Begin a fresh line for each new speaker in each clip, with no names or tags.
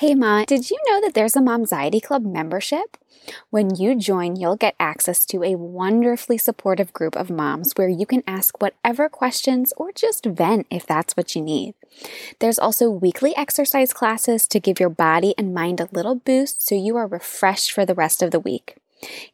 Hey, Ma, did you know that there's a Momxiety Club membership? When you join, you'll get access to a wonderfully supportive group of moms where you can ask whatever questions or just vent if that's what you need. There's also weekly exercise classes to give your body and mind a little boost so you are refreshed for the rest of the week.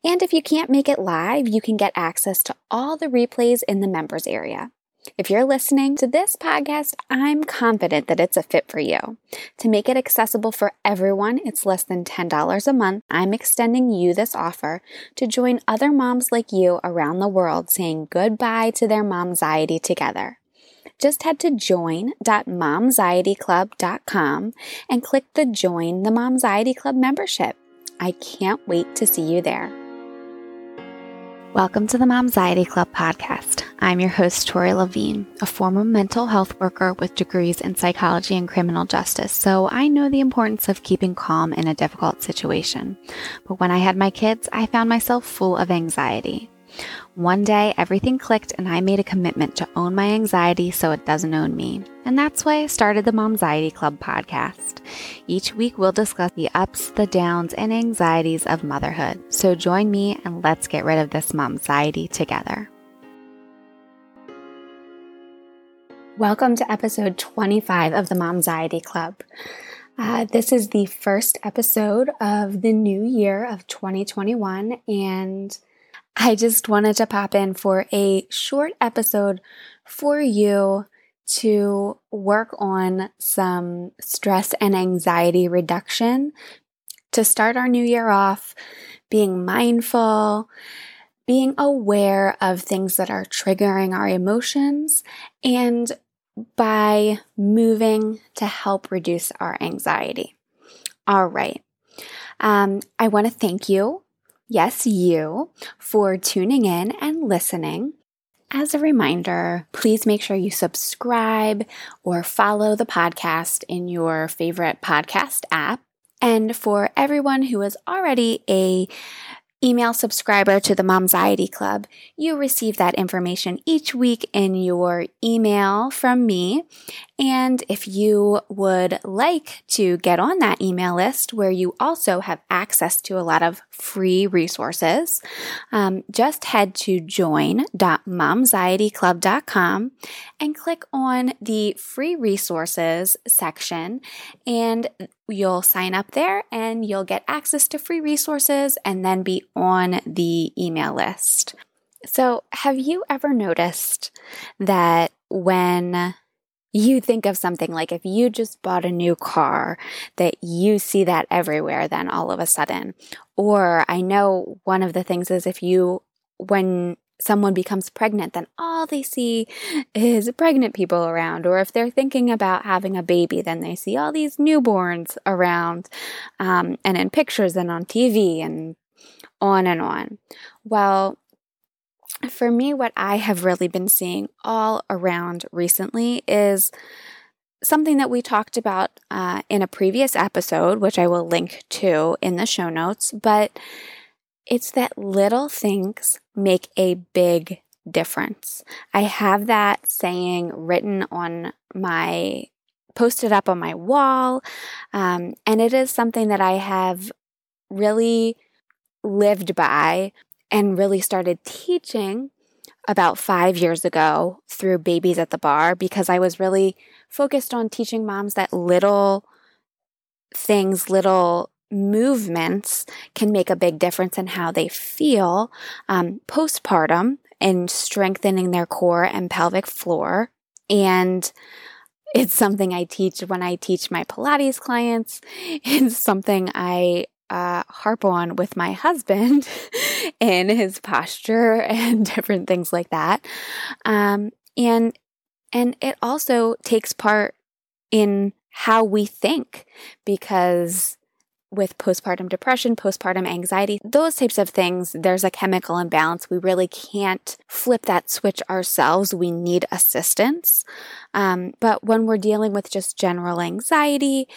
And if you can't make it live, you can get access to all the replays in the members area. If you're listening to this podcast, I'm confident that it's a fit for you. To make it accessible for everyone, it's less than $10 a month. I'm extending you this offer to join other moms like you around the world saying goodbye to their momxiety together. Just head to join.momxietyclub.com and click the Join the Momxiety Club membership. I can't wait to see you there. Welcome to the Momxiety Club podcast. I'm your host, Tori Levine, a former mental health worker with degrees in psychology and criminal justice, so I know the importance of keeping calm in a difficult situation. But when I had my kids, I found myself full of anxiety. One day, everything clicked, and I made a commitment to own my anxiety so it doesn't own me. And that's why I started the Momxiety Club podcast. Each week, we'll discuss the ups, the downs, and anxieties of motherhood. So join me and let's get rid of this momxiety together. Welcome to episode 25 of the Momxiety Club. Uh, this is the first episode of the new year of 2021, and I just wanted to pop in for a short episode for you to work on some stress and anxiety reduction to start our new year off being mindful, being aware of things that are triggering our emotions, and by moving to help reduce our anxiety. All right. Um, I want to thank you yes, you, for tuning in and listening. As a reminder, please make sure you subscribe or follow the podcast in your favorite podcast app. And for everyone who is already a email subscriber to the Momxiety Club, you receive that information each week in your email from me. And if you would like to get on that email list where you also have access to a lot of free resources, um, just head to join.momxietyclub.com and click on the free resources section and you'll sign up there and you'll get access to free resources and then be on the email list. So, have you ever noticed that when you think of something like if you just bought a new car, that you see that everywhere then all of a sudden. Or I know one of the things is if you, when someone becomes pregnant, then all they see is pregnant people around. Or if they're thinking about having a baby, then they see all these newborns around um, and in pictures and on TV and on and on. Well, for me, what I have really been seeing all around recently is something that we talked about uh, in a previous episode, which I will link to in the show notes, but it's that little things make a big difference. I have that saying written on my posted up on my wall, um, and it is something that I have really lived by and really started teaching about five years ago through Babies at the Barre because I was really focused on teaching moms that little things, little movements can make a big difference in how they feel um, postpartum and strengthening their core and pelvic floor. And it's something I teach when I teach my Pilates clients. It's something I uh, harp on with my husband in his posture and different things like that. Um, and and it also takes part in how we think because with postpartum depression, postpartum anxiety, those types of things, there's a chemical imbalance. We really can't flip that switch ourselves. We need assistance. Um, but when we're dealing with just general anxiety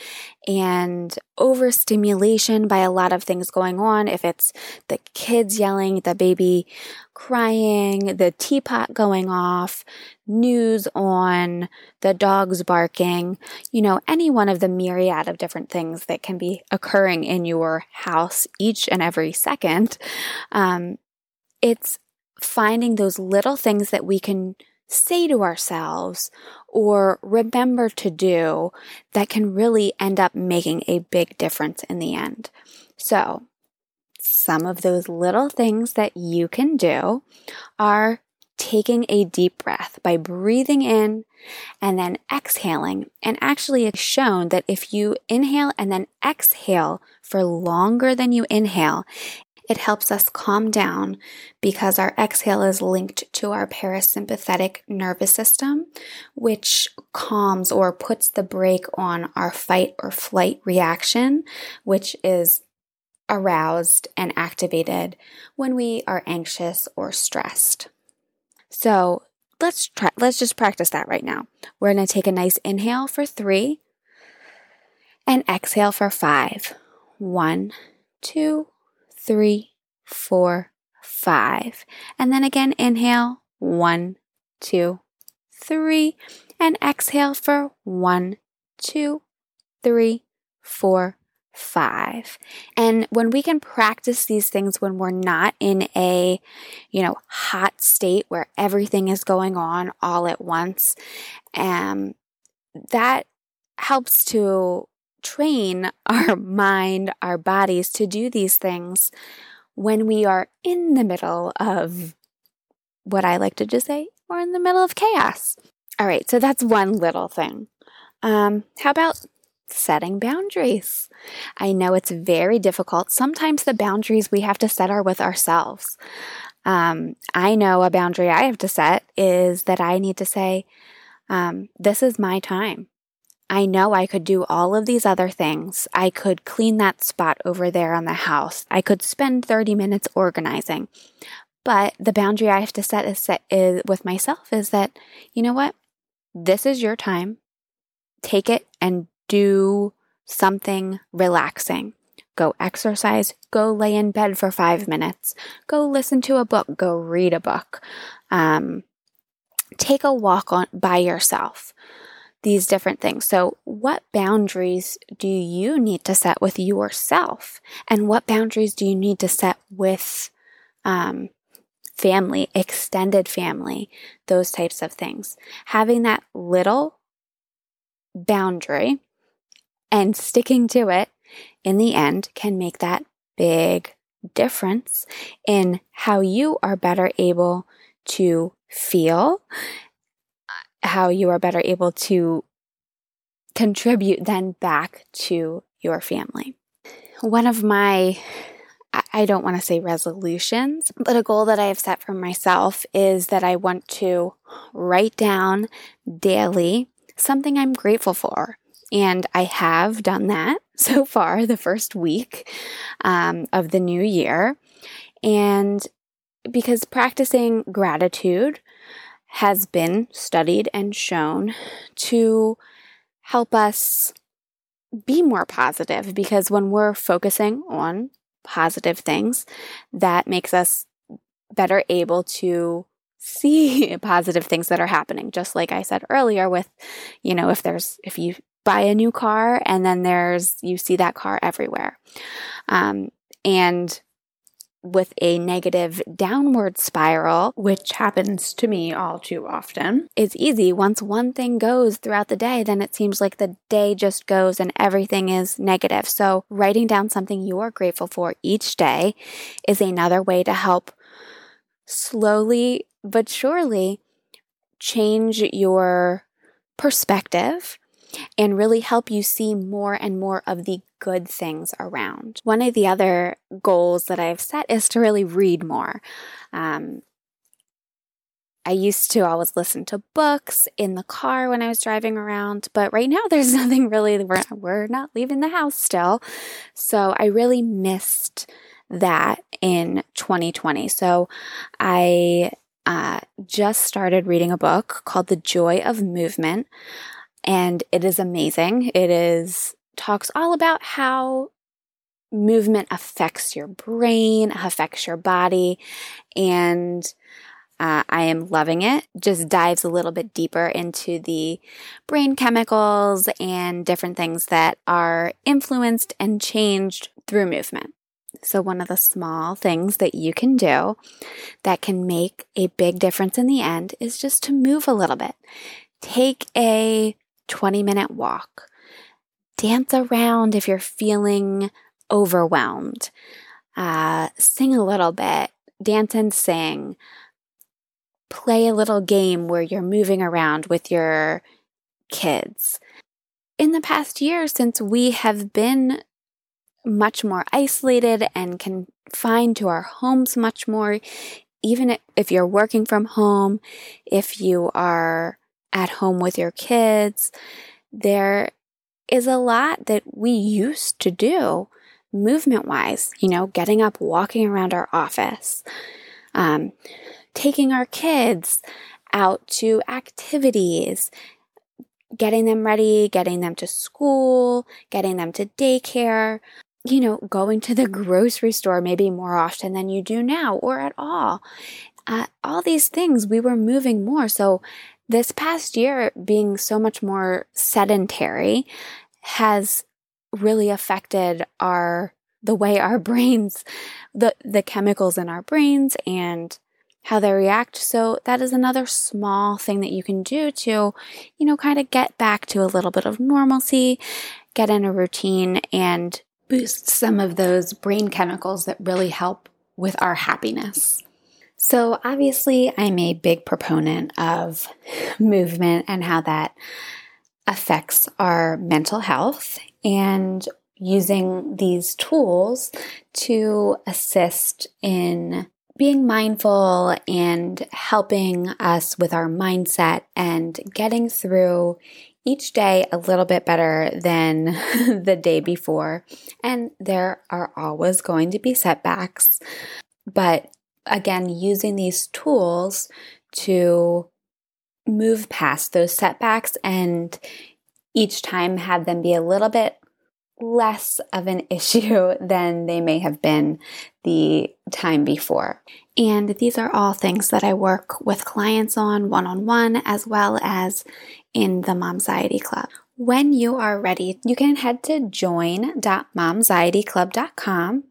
and overstimulation by a lot of things going on, if it's the kids yelling, the baby crying, the teapot going off, news on, the dogs barking, you know, any one of the myriad of different things that can be occurring in your house each and every second, um, it's finding those little things that we can say to ourselves or remember to do that can really end up making a big difference in the end. So, some of those little things that you can do are taking a deep breath by breathing in and then exhaling. And actually, it's shown that if you inhale and then exhale for longer than you inhale, it helps us calm down because our exhale is linked to our parasympathetic nervous system, which calms or puts the brake on our fight or flight reaction, which is aroused and activated when we are anxious or stressed. So let's try, let's just practice that right now. We're going to take a nice inhale for three and exhale for five. One, two, three, four, five. And then again, inhale, one, two, three, and exhale for one, two, three, four, five. And when we can practice these things when we're not in a, you know, hot state where everything is going on all at once, um, that helps to train our mind, our bodies to do these things when we are in the middle of what I like to just say, we're in the middle of chaos. All right, so that's one little thing. Um, how about setting boundaries? I know it's very difficult. Sometimes the boundaries we have to set are with ourselves. Um, I know a boundary I have to set is that I need to say, um, This is my time. I know I could do all of these other things. I could clean that spot over there on the house. I could spend 30 minutes organizing. But the boundary I have to set is, set is with myself is that, you know what? This is your time. Take it and do something relaxing. Go exercise, go lay in bed for five minutes, go listen to a book, go read a book. Um, take a walk on by yourself these different things. So, what boundaries do you need to set with yourself? And what boundaries do you need to set with um, family, extended family, those types of things? Having that little boundary and sticking to it in the end can make that big difference in how you are better able to feel how you are better able to contribute then back to your family. One of my I don't want to say resolutions, but a goal that I have set for myself is that I want to write down daily something I'm grateful for. And I have done that so far the first week um, of the new year. And because practicing gratitude has been studied and shown to help us be more positive because when we're focusing on positive things, that makes us better able to see positive things that are happening. Just like I said earlier, with, you know, if there's, if you buy a new car and then there's, you see that car everywhere. Um, and with a negative downward spiral, which happens to me all too often, it's easy. Once one thing goes throughout the day, then it seems like the day just goes and everything is negative. So, writing down something you are grateful for each day is another way to help slowly but surely change your perspective and really help you see more and more of the good things around. One of the other goals that I've set is to really read more. Um, I used to always listen to books in the car when I was driving around, but right now there's nothing really, we're, we're not leaving the house still. So I really missed that in 2020. So I uh, just started reading a book called The Joy of Movement, and it is amazing. It is talks all about how movement affects your brain, affects your body, and uh, I am loving it. Just dives a little bit deeper into the brain chemicals and different things that are influenced and changed through movement. So, one of the small things that you can do that can make a big difference in the end is just to move a little bit. Take a 20 minute walk. Dance around if you're feeling overwhelmed. Uh, sing a little bit. Dance and sing play a little game where you're moving around with your kids. In the past year, since we have been much more isolated and confined to our homes much more, even if you're working from home, if you are at home with your kids, there is a lot that we used to do movement wise, you know, getting up, walking around our office. Um, taking our kids out to activities, getting them ready, getting them to school, getting them to daycare, you know, going to the grocery store maybe more often than you do now or at all. Uh, all these things, we were moving more. So, this past year being so much more sedentary has really affected our the way our brains the the chemicals in our brains and how they react. So that is another small thing that you can do to, you know, kind of get back to a little bit of normalcy, get in a routine and boost some of those brain chemicals that really help with our happiness. So obviously, I'm a big proponent of movement and how that affects our mental health and using these tools to assist in being mindful and helping us with our mindset and getting through each day a little bit better than the day before. And there are always going to be setbacks. But again, using these tools to move past those setbacks and each time have them be a little bit less of an issue than they may have been the time before. And these are all things that I work with clients on one on one as well as in the Momxiety Club. When you are ready, you can head to join.momxietyclub.com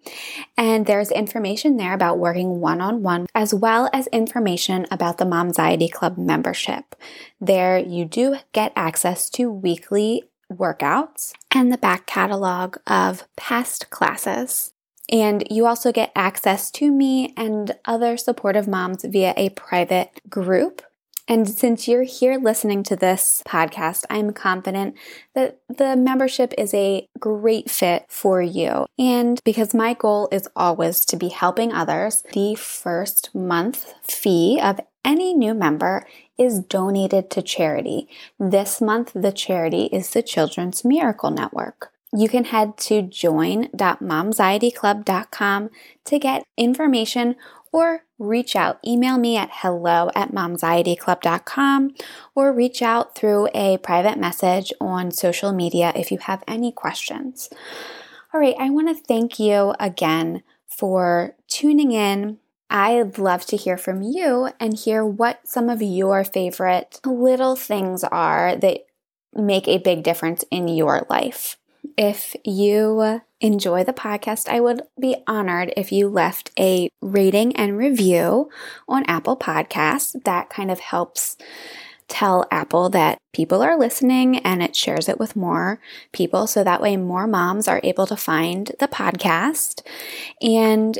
and there's information there about working one on one as well as information about the Momxiety Club membership. There you do get access to weekly workouts and the back catalog of past classes. And you also get access to me and other supportive moms via a private group. And since you're here listening to this podcast, I'm confident that the membership is a great fit for you. And because my goal is always to be helping others, the first month fee of any new member is donated to charity. This month, the charity is the Children's Miracle Network. You can head to join.momxietyclub.com to get information or reach out. Email me at hello at momxietyclub.com or reach out through a private message on social media if you have any questions. All right, I want to thank you again for tuning in I'd love to hear from you and hear what some of your favorite little things are that make a big difference in your life. If you enjoy the podcast, I would be honored if you left a rating and review on Apple Podcasts. That kind of helps tell Apple that people are listening and it shares it with more people. So that way more moms are able to find the podcast. And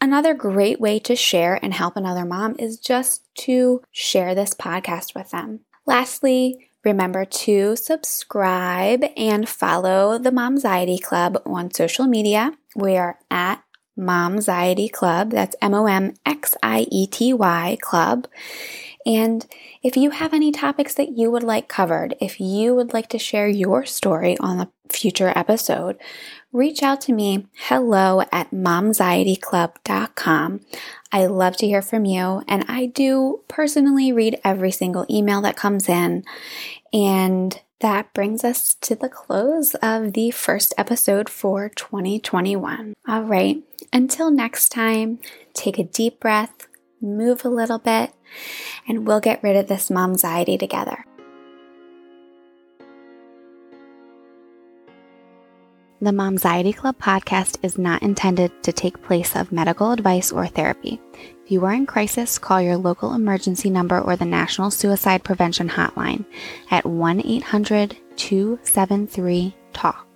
Another great way to share and help another mom is just to share this podcast with them. Lastly, remember to subscribe and follow the Momxiety Club on social media. We are at Momxiety Club. That's M O M X I E T Y Club. And if you have any topics that you would like covered, if you would like to share your story on a future episode, reach out to me hello at momxietyclub.com. I love to hear from you, and I do personally read every single email that comes in. And that brings us to the close of the first episode for 2021. All right, until next time, take a deep breath, move a little bit, and we'll get rid of this mom anxiety together. The Mom Anxiety Club podcast is not intended to take place of medical advice or therapy. If you are in crisis, call your local emergency number or the National Suicide Prevention Hotline at 1 800 273 TALK.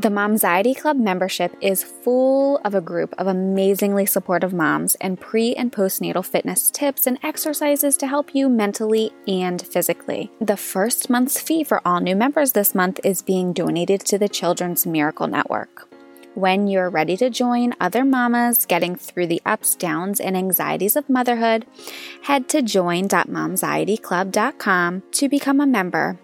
The Momxiety Club membership is full of a group of amazingly supportive moms and pre and postnatal fitness tips and exercises to help you mentally and physically. The first month's fee for all new members this month is being donated to the Children's Miracle Network. When you're ready to join other mamas getting through the ups, downs, and anxieties of motherhood, head to join.momxietyclub.com to become a member